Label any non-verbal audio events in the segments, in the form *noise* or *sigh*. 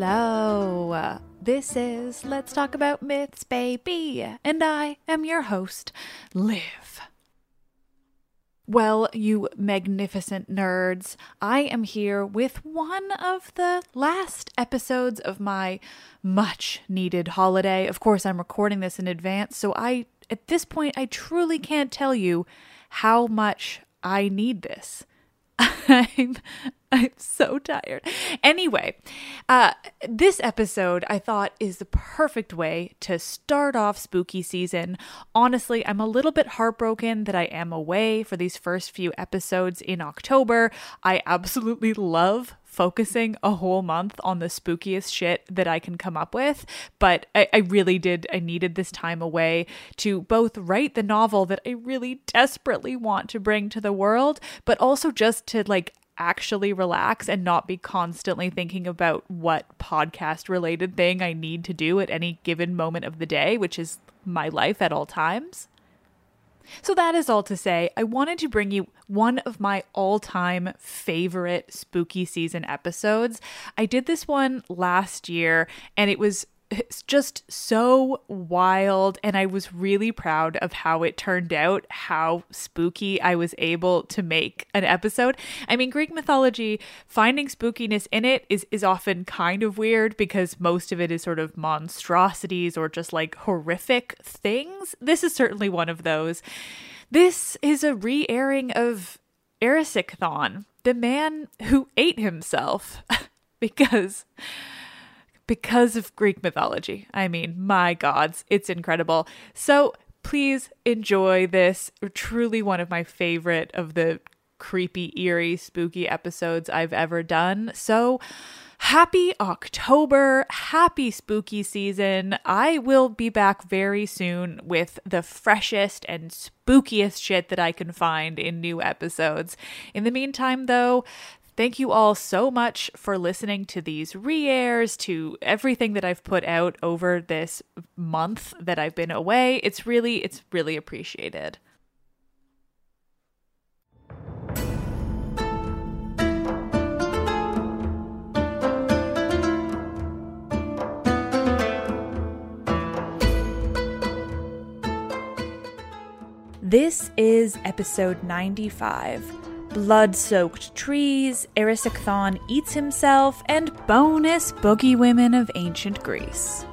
Hello. This is Let's Talk About Myths, baby. And I am your host, Liv. Well, you magnificent nerds, I am here with one of the last episodes of my much needed holiday. Of course, I'm recording this in advance, so I, at this point, I truly can't tell you how much I need this. *laughs* I'm *laughs* I'm so tired. Anyway, uh, this episode I thought is the perfect way to start off spooky season. Honestly, I'm a little bit heartbroken that I am away for these first few episodes in October. I absolutely love focusing a whole month on the spookiest shit that I can come up with. But I, I, really did, I needed this time away to both write the novel that I really desperately want to bring to the world, but also just to like actually relax and not be constantly thinking about what podcast related thing I need to do at any given moment of the day, which is my life at all times. So, that is all to say, I wanted to bring you one of my all time favorite spooky season episodes. I did this one last year and it was it's just so wild and i was really proud of how it turned out how spooky i was able to make an episode. I mean greek mythology finding spookiness in it is is often kind of weird because most of it is sort of monstrosities or just like horrific things. This is certainly one of those. This is a re-airing of Erysichthon, the man who ate himself *laughs* because because of Greek mythology. I mean, my gods, it's incredible. So please enjoy this. Truly one of my favorite of the creepy, eerie, spooky episodes I've ever done. So Happy October, happy spooky season. I will be back very soon with the freshest and spookiest shit that I can find in new episodes. In the meantime, though, Thank you all so much for listening to these re airs, to everything that I've put out over this month that I've been away. It's really, it's really appreciated. This is episode 95 blood soaked trees, Erysichthon eats himself, and bonus boogie women of ancient Greece.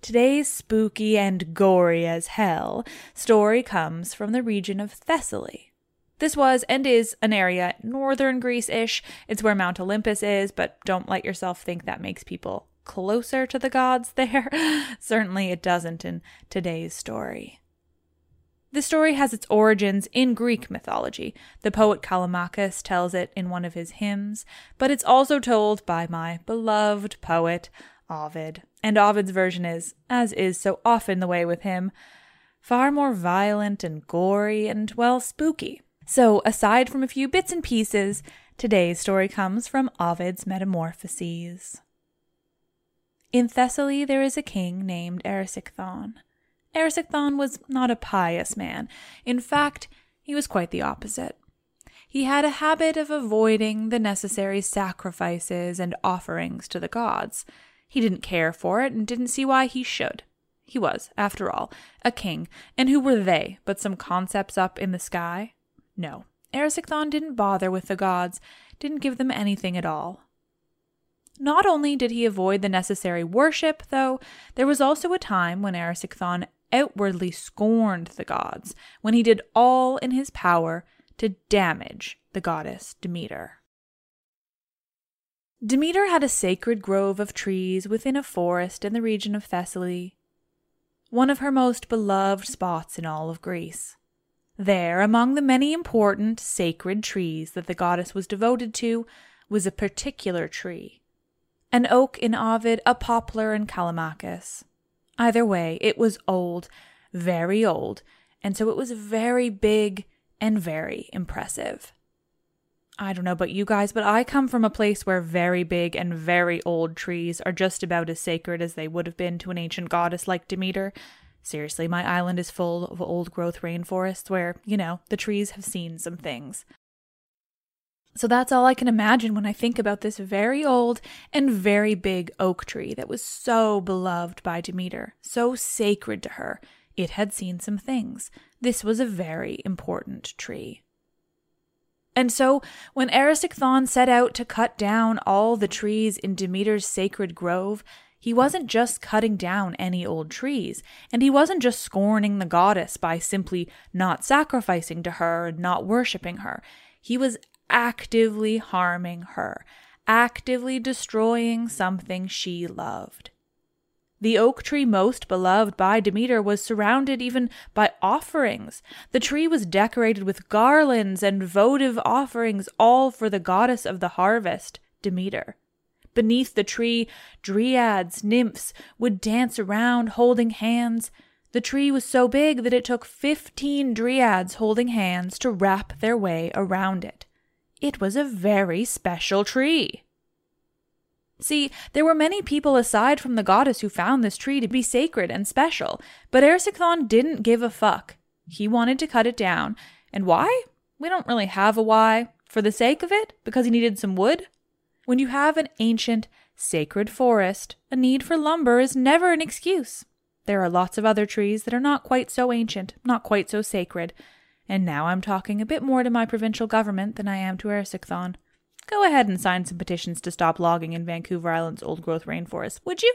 Today's spooky and gory as hell story comes from the region of Thessaly. This was and is an area northern Greece ish. It's where Mount Olympus is, but don't let yourself think that makes people closer to the gods there. *laughs* Certainly it doesn't in today's story. The story has its origins in Greek mythology. The poet Callimachus tells it in one of his hymns, but it's also told by my beloved poet, Ovid. And Ovid's version is, as is so often the way with him, far more violent and gory and, well, spooky. So, aside from a few bits and pieces, today's story comes from Ovid's Metamorphoses. In Thessaly, there is a king named Erysichthon. Erysichthon was not a pious man. In fact, he was quite the opposite. He had a habit of avoiding the necessary sacrifices and offerings to the gods. He didn't care for it and didn't see why he should. He was, after all, a king, and who were they but some concepts up in the sky? No, Erysichthon didn't bother with the gods, didn't give them anything at all. Not only did he avoid the necessary worship, though, there was also a time when Erysichthon outwardly scorned the gods, when he did all in his power to damage the goddess Demeter. Demeter had a sacred grove of trees within a forest in the region of Thessaly, one of her most beloved spots in all of Greece. There, among the many important sacred trees that the goddess was devoted to, was a particular tree an oak in Ovid, a poplar in Callimachus. Either way, it was old, very old, and so it was very big and very impressive. I don't know about you guys, but I come from a place where very big and very old trees are just about as sacred as they would have been to an ancient goddess like Demeter, Seriously, my island is full of old growth rainforests where, you know, the trees have seen some things. So that's all I can imagine when I think about this very old and very big oak tree that was so beloved by Demeter, so sacred to her. It had seen some things. This was a very important tree. And so, when Erysichthon set out to cut down all the trees in Demeter's sacred grove, he wasn't just cutting down any old trees, and he wasn't just scorning the goddess by simply not sacrificing to her and not worshipping her. He was actively harming her, actively destroying something she loved. The oak tree most beloved by Demeter was surrounded even by offerings. The tree was decorated with garlands and votive offerings, all for the goddess of the harvest, Demeter. Beneath the tree, dryads, nymphs, would dance around holding hands. The tree was so big that it took fifteen dryads holding hands to wrap their way around it. It was a very special tree. See, there were many people aside from the goddess who found this tree to be sacred and special, but Erysichthon didn't give a fuck. He wanted to cut it down. And why? We don't really have a why. For the sake of it? Because he needed some wood? When you have an ancient, sacred forest, a need for lumber is never an excuse. There are lots of other trees that are not quite so ancient, not quite so sacred. And now I'm talking a bit more to my provincial government than I am to Erysichthon. Go ahead and sign some petitions to stop logging in Vancouver Island's old growth rainforest, would you?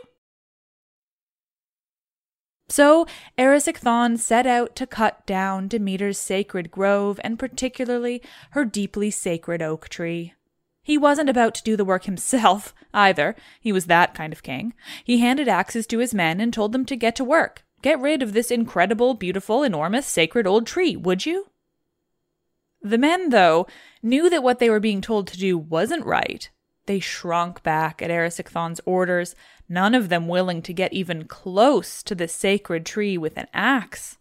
So Erysichthon set out to cut down Demeter's sacred grove, and particularly her deeply sacred oak tree. He wasn't about to do the work himself, *laughs* either. He was that kind of king. He handed axes to his men and told them to get to work. Get rid of this incredible, beautiful, enormous, sacred old tree, would you? The men, though, knew that what they were being told to do wasn't right. They shrunk back at Erysichthon's orders, none of them willing to get even close to the sacred tree with an axe.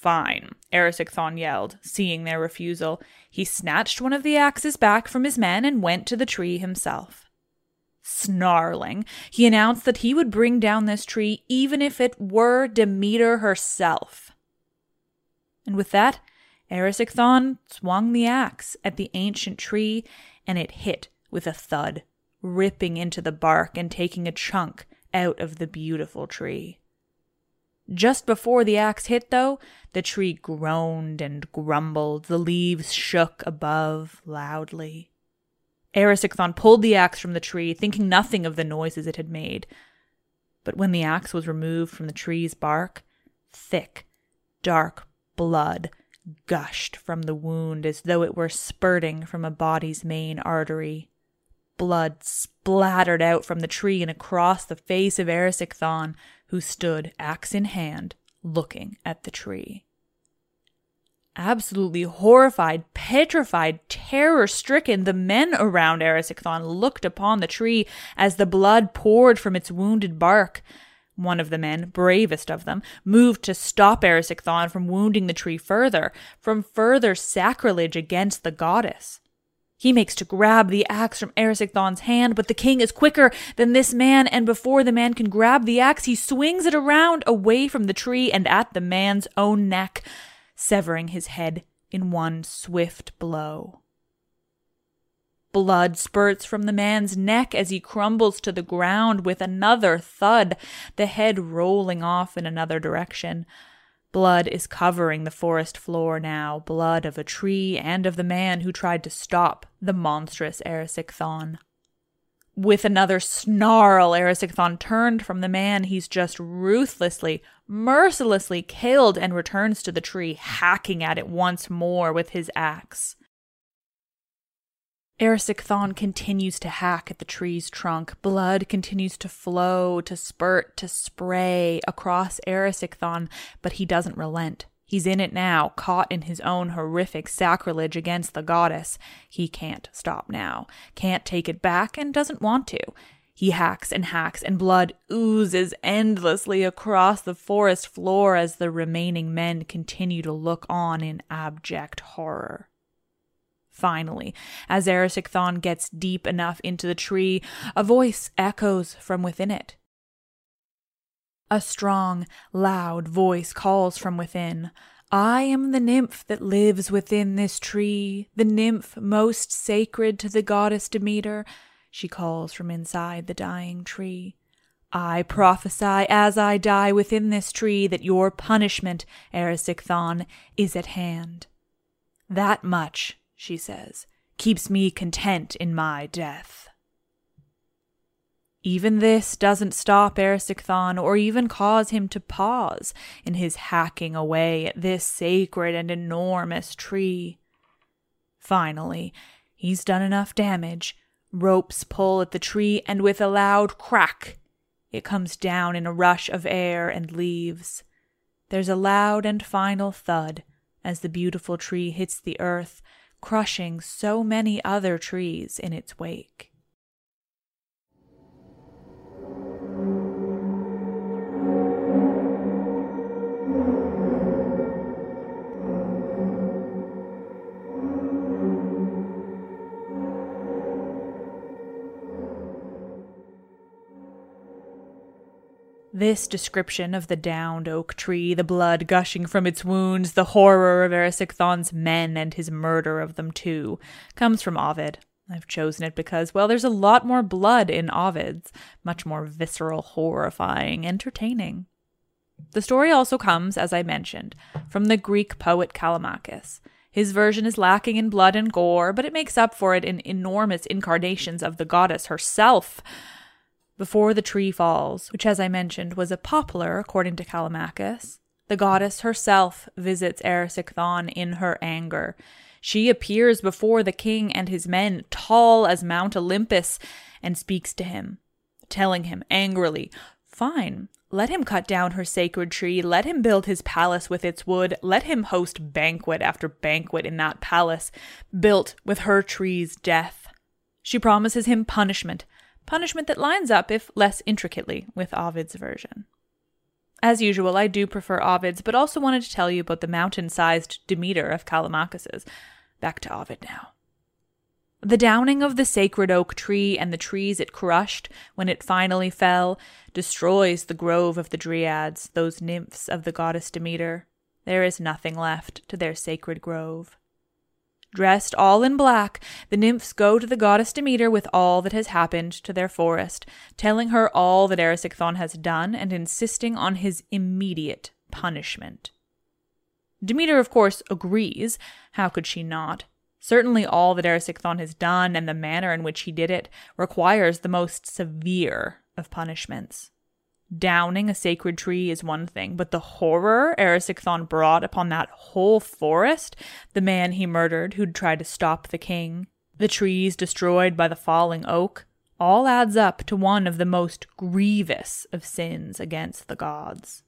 Fine, Erysichthon yelled, seeing their refusal. He snatched one of the axes back from his men and went to the tree himself. Snarling, he announced that he would bring down this tree even if it were Demeter herself. And with that, Erysichthon swung the axe at the ancient tree, and it hit with a thud, ripping into the bark and taking a chunk out of the beautiful tree. Just before the axe hit, though, the tree groaned and grumbled, the leaves shook above loudly. Erysichthon pulled the axe from the tree, thinking nothing of the noises it had made. But when the axe was removed from the tree's bark, thick, dark blood gushed from the wound as though it were spurting from a body's main artery. Blood splattered out from the tree and across the face of Erysichthon, who stood, axe in hand, looking at the tree. Absolutely horrified, petrified, terror stricken, the men around Erysichthon looked upon the tree as the blood poured from its wounded bark. One of the men, bravest of them, moved to stop Erysichthon from wounding the tree further, from further sacrilege against the goddess. He makes to grab the axe from Erysichthon's hand, but the king is quicker than this man, and before the man can grab the axe, he swings it around away from the tree and at the man's own neck, severing his head in one swift blow. Blood spurts from the man's neck as he crumbles to the ground with another thud, the head rolling off in another direction. Blood is covering the forest floor now, blood of a tree and of the man who tried to stop the monstrous Erysichthon. With another snarl, Erysichthon turned from the man he's just ruthlessly, mercilessly killed and returns to the tree, hacking at it once more with his axe. Erysichthon continues to hack at the tree's trunk. Blood continues to flow, to spurt, to spray across Erysichthon, but he doesn't relent. He's in it now, caught in his own horrific sacrilege against the goddess. He can't stop now, can't take it back, and doesn't want to. He hacks and hacks, and blood oozes endlessly across the forest floor as the remaining men continue to look on in abject horror. Finally, as Erysichthon gets deep enough into the tree, a voice echoes from within it. A strong, loud voice calls from within. I am the nymph that lives within this tree, the nymph most sacred to the goddess Demeter, she calls from inside the dying tree. I prophesy as I die within this tree that your punishment, Erysichthon, is at hand. That much she says, keeps me content in my death. Even this doesn't stop Erysichthon or even cause him to pause in his hacking away at this sacred and enormous tree. Finally, he's done enough damage. Ropes pull at the tree, and with a loud crack, it comes down in a rush of air and leaves. There's a loud and final thud as the beautiful tree hits the earth crushing so many other trees in its wake. This description of the downed oak tree, the blood gushing from its wounds, the horror of Erysichthon's men and his murder of them too, comes from Ovid. I've chosen it because, well, there's a lot more blood in Ovid's, much more visceral, horrifying, entertaining. The story also comes, as I mentioned, from the Greek poet Callimachus. His version is lacking in blood and gore, but it makes up for it in enormous incarnations of the goddess herself before the tree falls, which, as I mentioned, was a poplar, according to Callimachus. The goddess herself visits Erysichthon in her anger. She appears before the king and his men, tall as Mount Olympus, and speaks to him, telling him angrily, Fine, let him cut down her sacred tree, let him build his palace with its wood, let him host banquet after banquet in that palace, built with her tree's death. She promises him punishment, punishment that lines up, if less intricately, with Ovid's version. As usual, I do prefer Ovid's, but also wanted to tell you about the mountain sized Demeter of Callimachus's. Back to Ovid now. The downing of the sacred oak tree and the trees it crushed when it finally fell destroys the grove of the Dryads, those nymphs of the goddess Demeter. There is nothing left to their sacred grove. Dressed all in black, the nymphs go to the goddess Demeter with all that has happened to their forest, telling her all that Erysichthon has done and insisting on his immediate punishment. Demeter, of course, agrees. How could she not? Certainly, all that Erysichthon has done and the manner in which he did it requires the most severe of punishments. Downing a sacred tree is one thing, but the horror Erysichthon brought upon that whole forest, the man he murdered who'd tried to stop the king, the trees destroyed by the falling oak, all adds up to one of the most grievous of sins against the gods.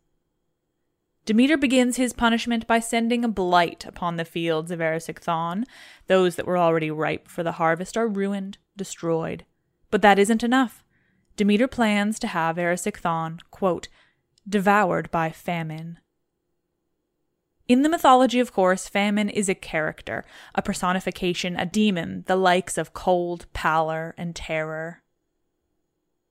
Demeter begins his punishment by sending a blight upon the fields of Erysichthon. Those that were already ripe for the harvest are ruined, destroyed. But that isn't enough. Demeter plans to have Erysichthon, quote, devoured by famine. In the mythology, of course, famine is a character, a personification, a demon, the likes of cold, pallor, and terror.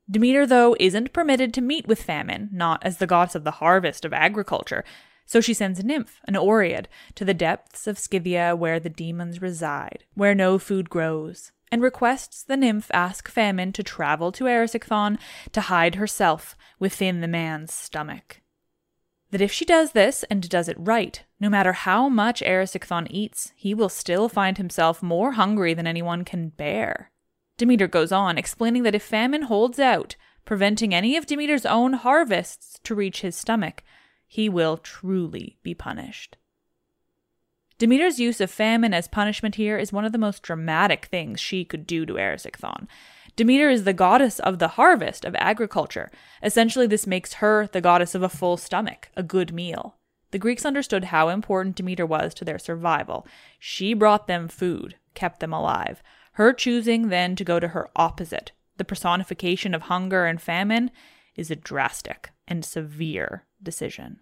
Demeter, though, isn't permitted to meet with famine, not as the goddess of the harvest of agriculture, so she sends a nymph, an Oread, to the depths of Scythia where the demons reside, where no food grows, and requests the nymph ask Famine to travel to Erysichthon to hide herself within the man's stomach. That if she does this and does it right, no matter how much Erysichthon eats, he will still find himself more hungry than anyone can bear. Demeter goes on, explaining that if famine holds out, preventing any of Demeter's own harvests to reach his stomach, he will truly be punished. Demeter's use of famine as punishment here is one of the most dramatic things she could do to Erysichthon. Demeter is the goddess of the harvest of agriculture. Essentially, this makes her the goddess of a full stomach, a good meal. The Greeks understood how important Demeter was to their survival. She brought them food, kept them alive. Her choosing then to go to her opposite, the personification of hunger and famine, is a drastic and severe decision.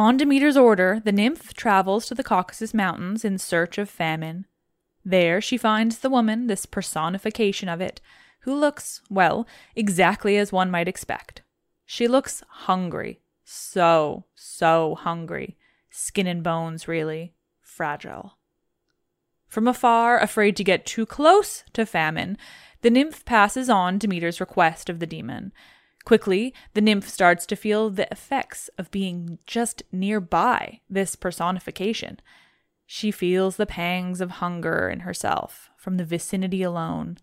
On Demeter's order, the nymph travels to the Caucasus Mountains in search of famine. There she finds the woman, this personification of it, who looks, well, exactly as one might expect. She looks hungry. So, so hungry. Skin and bones, really. Fragile. From afar, afraid to get too close to famine, the nymph passes on Demeter's request of the demon Quickly, the nymph starts to feel the effects of being just nearby this personification. She feels the pangs of hunger in herself from the vicinity alone.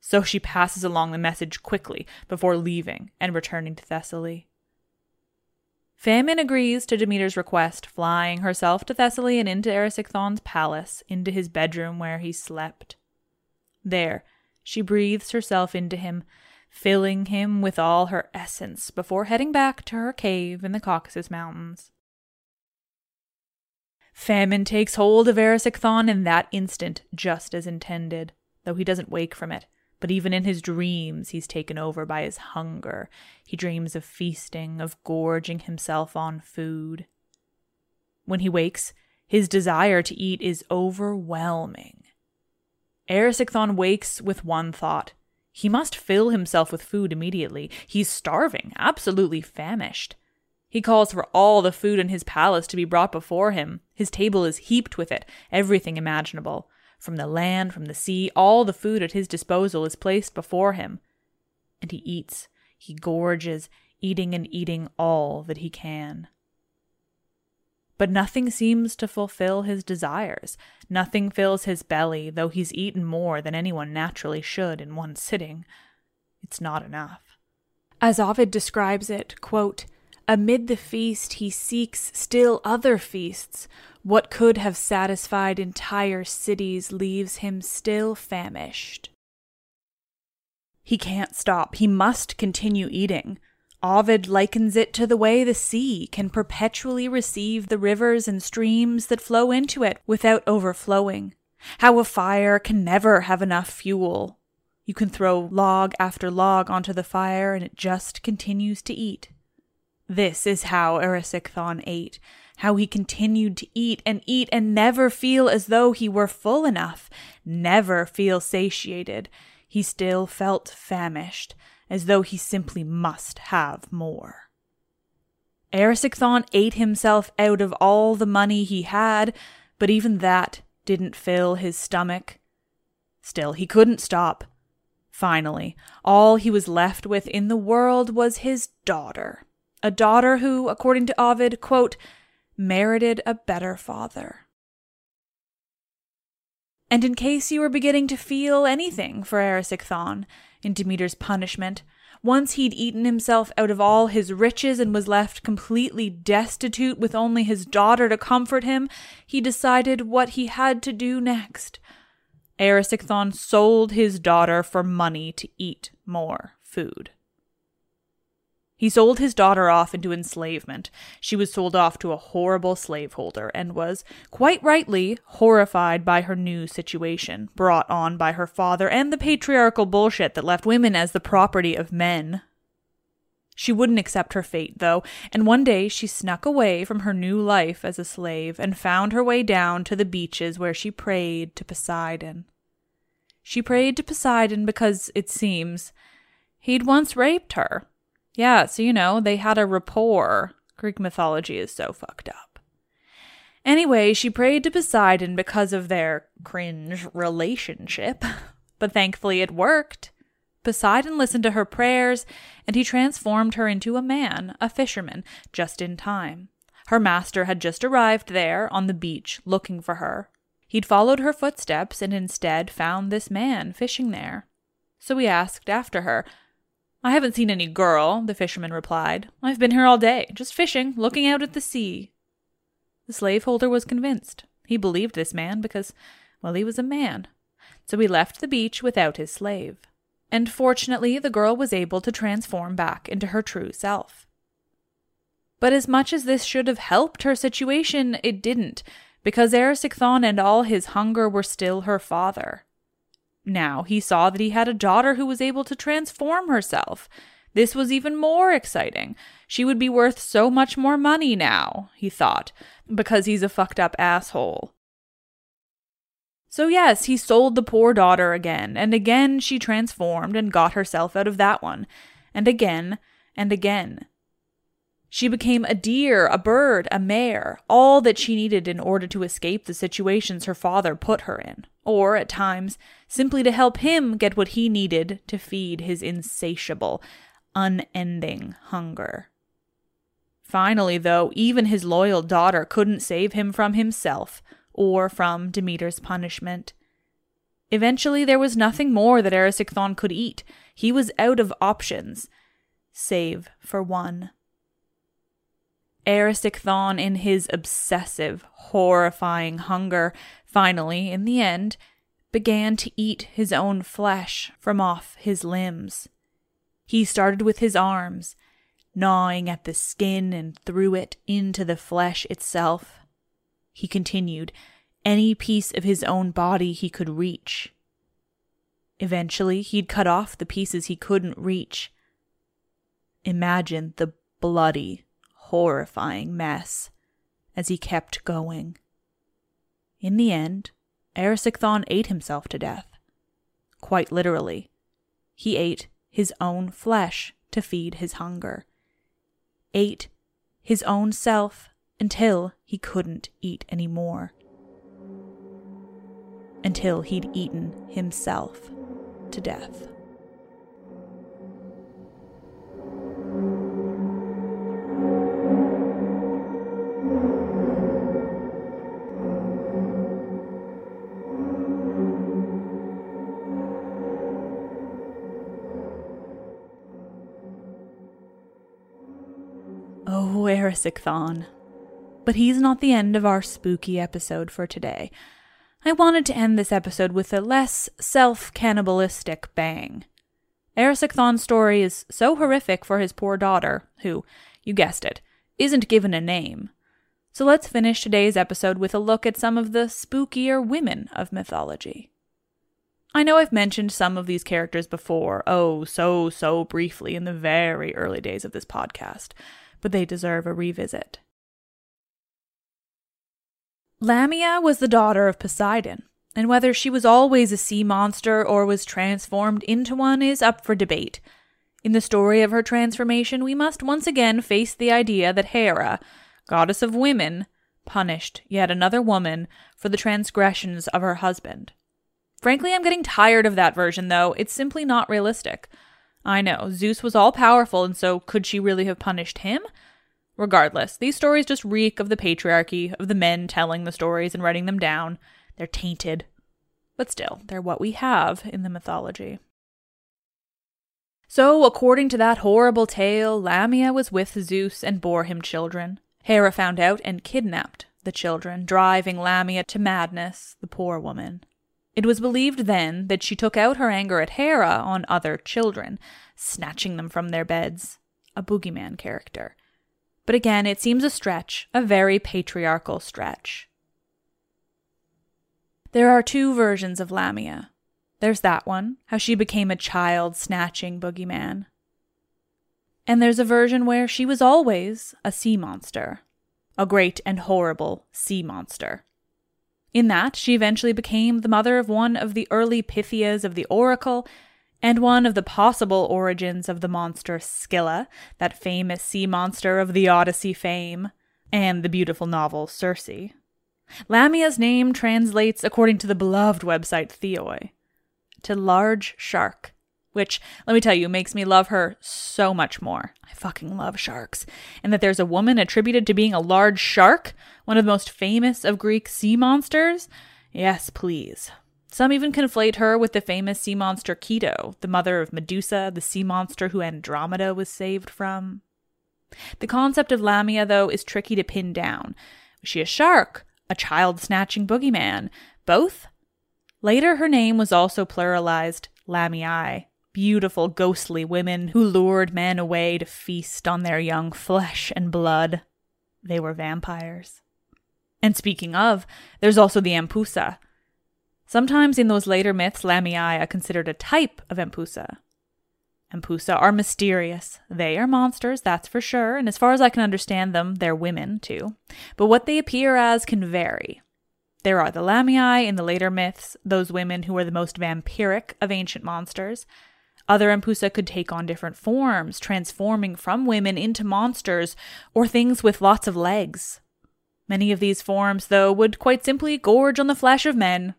So she passes along the message quickly before leaving and returning to Thessaly. Famine agrees to Demeter's request, flying herself to Thessaly and into Erysichthon's palace, into his bedroom where he slept. There, she breathes herself into him, filling him with all her essence before heading back to her cave in the Caucasus Mountains. Famine takes hold of Erysichthon in that instant, just as intended, though he doesn't wake from it. But even in his dreams, he's taken over by his hunger. He dreams of feasting, of gorging himself on food. When he wakes, his desire to eat is overwhelming. Erysichthon wakes with one thought he must fill himself with food immediately. He's starving, absolutely famished. He calls for all the food in his palace to be brought before him. His table is heaped with it, everything imaginable. From the land, from the sea, all the food at his disposal is placed before him. And he eats, he gorges, eating and eating all that he can. But nothing seems to fulfill his desires. Nothing fills his belly, though he's eaten more than anyone naturally should in one sitting. It's not enough. As Ovid describes it, quote, Amid the feast he seeks still other feasts. What could have satisfied entire cities leaves him still famished. He can't stop. He must continue eating. Ovid likens it to the way the sea can perpetually receive the rivers and streams that flow into it without overflowing. How a fire can never have enough fuel. You can throw log after log onto the fire and it just continues to eat. This is how Erysichthon ate, how he continued to eat and eat and never feel as though he were full enough, never feel satiated. He still felt famished, as though he simply must have more. Erysichthon ate himself out of all the money he had, but even that didn't fill his stomach. Still, he couldn't stop. Finally, all he was left with in the world was his daughter. A daughter who, according to Ovid, quote, merited a better father. And in case you were beginning to feel anything for Erysichthon, in Demeter's punishment. Once he'd eaten himself out of all his riches and was left completely destitute with only his daughter to comfort him, he decided what he had to do next. Erysichthon sold his daughter for money to eat more food. He sold his daughter off into enslavement. She was sold off to a horrible slaveholder and was, quite rightly, horrified by her new situation, brought on by her father and the patriarchal bullshit that left women as the property of men. She wouldn't accept her fate, though, and one day she snuck away from her new life as a slave and found her way down to the beaches where she prayed to Poseidon. She prayed to Poseidon because, it seems, he'd once raped her yeah, so you know, they had a rapport. Greek mythology is so fucked up. Anyway, she prayed to Poseidon because of their cringe relationship, *laughs* but thankfully it worked. Poseidon listened to her prayers, and he transformed her into a man, a fisherman, just in time. Her master had just arrived there on the beach looking for her. He'd followed her footsteps and instead found this man fishing there. So he asked after her. I haven't seen any girl, the fisherman replied. I've been here all day, just fishing, looking out at the sea. The slaveholder was convinced. He believed this man because, well, he was a man. So he left the beach without his slave. And fortunately, the girl was able to transform back into her true self. But as much as this should have helped her situation, it didn't, because Erysichthon and all his hunger were still her father. Now he saw that he had a daughter who was able to transform herself. This was even more exciting. She would be worth so much more money now, he thought, because he's a fucked up asshole. So, yes, he sold the poor daughter again, and again she transformed and got herself out of that one, and again and again. She became a deer, a bird, a mare, all that she needed in order to escape the situations her father put her in, or, at times, simply to help him get what he needed to feed his insatiable, unending hunger. Finally, though, even his loyal daughter couldn't save him from himself or from Demeter's punishment. Eventually, there was nothing more that Erysichthon could eat. He was out of options, save for one. Erysichthon, in his obsessive, horrifying hunger, finally, in the end, began to eat his own flesh from off his limbs. He started with his arms, gnawing at the skin and threw it into the flesh itself. He continued, any piece of his own body he could reach. Eventually, he'd cut off the pieces he couldn't reach. Imagine the bloody, horrifying mess as he kept going. In the end, Erysichthon ate himself to death. Quite literally. He ate his own flesh to feed his hunger. Ate his own self until he couldn't eat any more. Until he'd eaten himself to death. Oh, But he's not the end of our spooky episode for today. I wanted to end this episode with a less self cannibalistic bang. Erysichthon's story is so horrific for his poor daughter, who, you guessed it, isn't given a name. So let's finish today's episode with a look at some of the spookier women of mythology. I know I've mentioned some of these characters before, oh, so, so briefly in the very early days of this podcast, but they deserve a revisit. Lamia was the daughter of Poseidon, and whether she was always a sea monster or was transformed into one is up for debate. In the story of her transformation, we must once again face the idea that Hera, goddess of women, punished yet another woman for the transgressions of her husband. Frankly, I'm getting tired of that version, though. It's simply not realistic. I know, Zeus was all powerful, and so could she really have punished him? Regardless, these stories just reek of the patriarchy, of the men telling the stories and writing them down. They're tainted. But still, they're what we have in the mythology. So, according to that horrible tale, Lamia was with Zeus and bore him children. Hera found out and kidnapped the children, driving Lamia to madness, the poor woman. It was believed then that she took out her anger at Hera on other children, snatching them from their beds. A boogeyman character. But again, it seems a stretch, a very patriarchal stretch. There are two versions of Lamia. There's that one, how she became a child snatching boogeyman. And there's a version where she was always a sea monster, a great and horrible sea monster. In that, she eventually became the mother of one of the early Pythias of the Oracle and one of the possible origins of the monster Scylla, that famous sea monster of the Odyssey fame, and the beautiful novel Circe. Lamia's name translates, according to the beloved website Theoi, to large shark, which, let me tell you, makes me love her so much more. I fucking love sharks. And that there's a woman attributed to being a large shark, one of the most famous of Greek sea monsters? Yes, please. Some even conflate her with the famous sea monster Keto, the mother of Medusa, the sea monster who Andromeda was saved from. The concept of Lamia, though, is tricky to pin down. Was she a shark? A child snatching boogeyman? Both? Later, her name was also pluralized Lamiae, beautiful, ghostly women who lured men away to feast on their young flesh and blood. They were vampires. And speaking of, there's also the Empusa, Sometimes in those later myths, Lamii are considered a type of Empusa. Empusa are mysterious. They are monsters, that's for sure, and as far as I can understand them, they're women too. But what they appear as can vary. There are the Lamii in the later myths, those women who are the most vampiric of ancient monsters. Other Empusa could take on different forms, transforming from women into monsters or things with lots of legs. Many of these forms, though, would quite simply gorge on the flesh of men,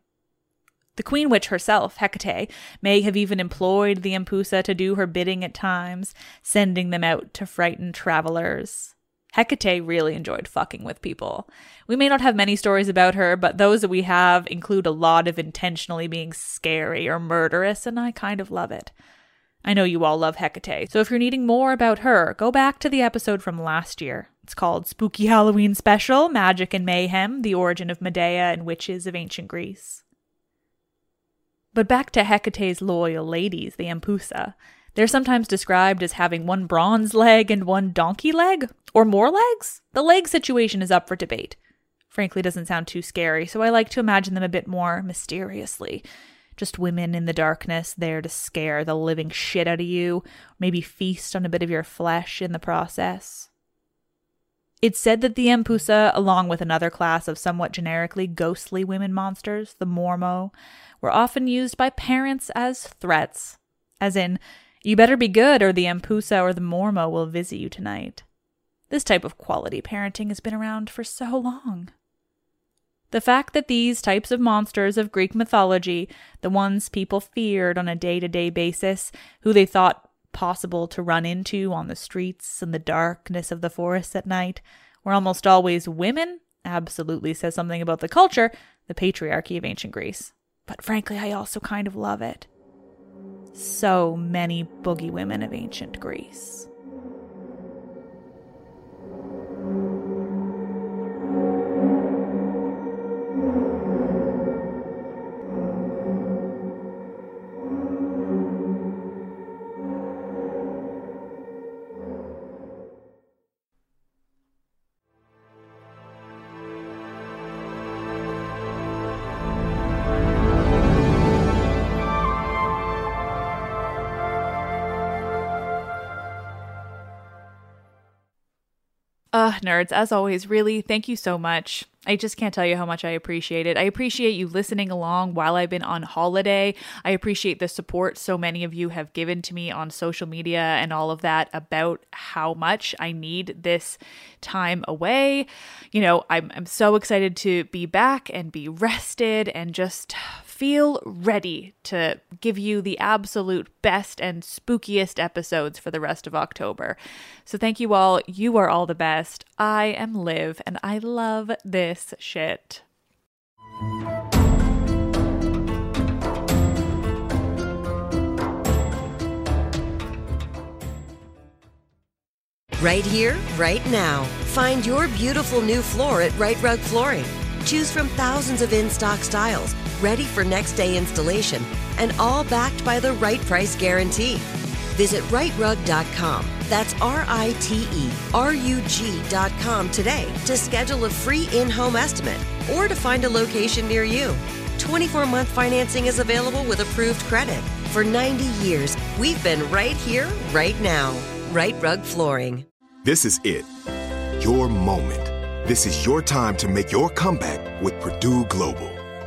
the queen witch herself, Hecate, may have even employed the Empusa to do her bidding at times, sending them out to frighten travelers. Hecate really enjoyed fucking with people. We may not have many stories about her, but those that we have include a lot of intentionally being scary or murderous, and I kind of love it. I know you all love Hecate, so if you're needing more about her, go back to the episode from last year. It's called Spooky Halloween Special Magic and Mayhem The Origin of Medea and Witches of Ancient Greece. But back to Hecate's loyal ladies, the Empusa. They're sometimes described as having one bronze leg and one donkey leg, or more legs. The leg situation is up for debate. Frankly, doesn't sound too scary, so I like to imagine them a bit more mysteriously. Just women in the darkness there to scare the living shit out of you, maybe feast on a bit of your flesh in the process. It's said that the Empusa, along with another class of somewhat generically ghostly women monsters, the Mormo, were often used by parents as threats, as in, you better be good or the Empusa or the Mormo will visit you tonight. This type of quality parenting has been around for so long. The fact that these types of monsters of Greek mythology, the ones people feared on a day to day basis, who they thought possible to run into on the streets and the darkness of the forests at night, were almost always women, absolutely says something about the culture, the patriarchy of ancient Greece but frankly, I also kind of love it. So many boogie women of ancient Greece. Nerds, as always, really, thank you so much. I just can't tell you how much I appreciate it. I appreciate you listening along while I've been on holiday. I appreciate the support so many of you have given to me on social media and all of that about how much I need this time away. You know, I'm, I'm so excited to be back and be rested and just feel ready to give you the absolute best and spookiest episodes for the rest of October. So thank you all. You are all the best. I am Liv and I love this shit. Right here, right now. Find your beautiful new floor at Rite Rug Flooring. Choose from thousands of in stock styles, ready for next day installation, and all backed by the right price guarantee. Visit riterug.com. That's R I T E R U G.com today to schedule a free in home estimate or to find a location near you. 24 month financing is available with approved credit. For 90 years, we've been right here, right now. Rite Rug Flooring. This is it. Your moment this is your time to make your comeback with Purdue Global.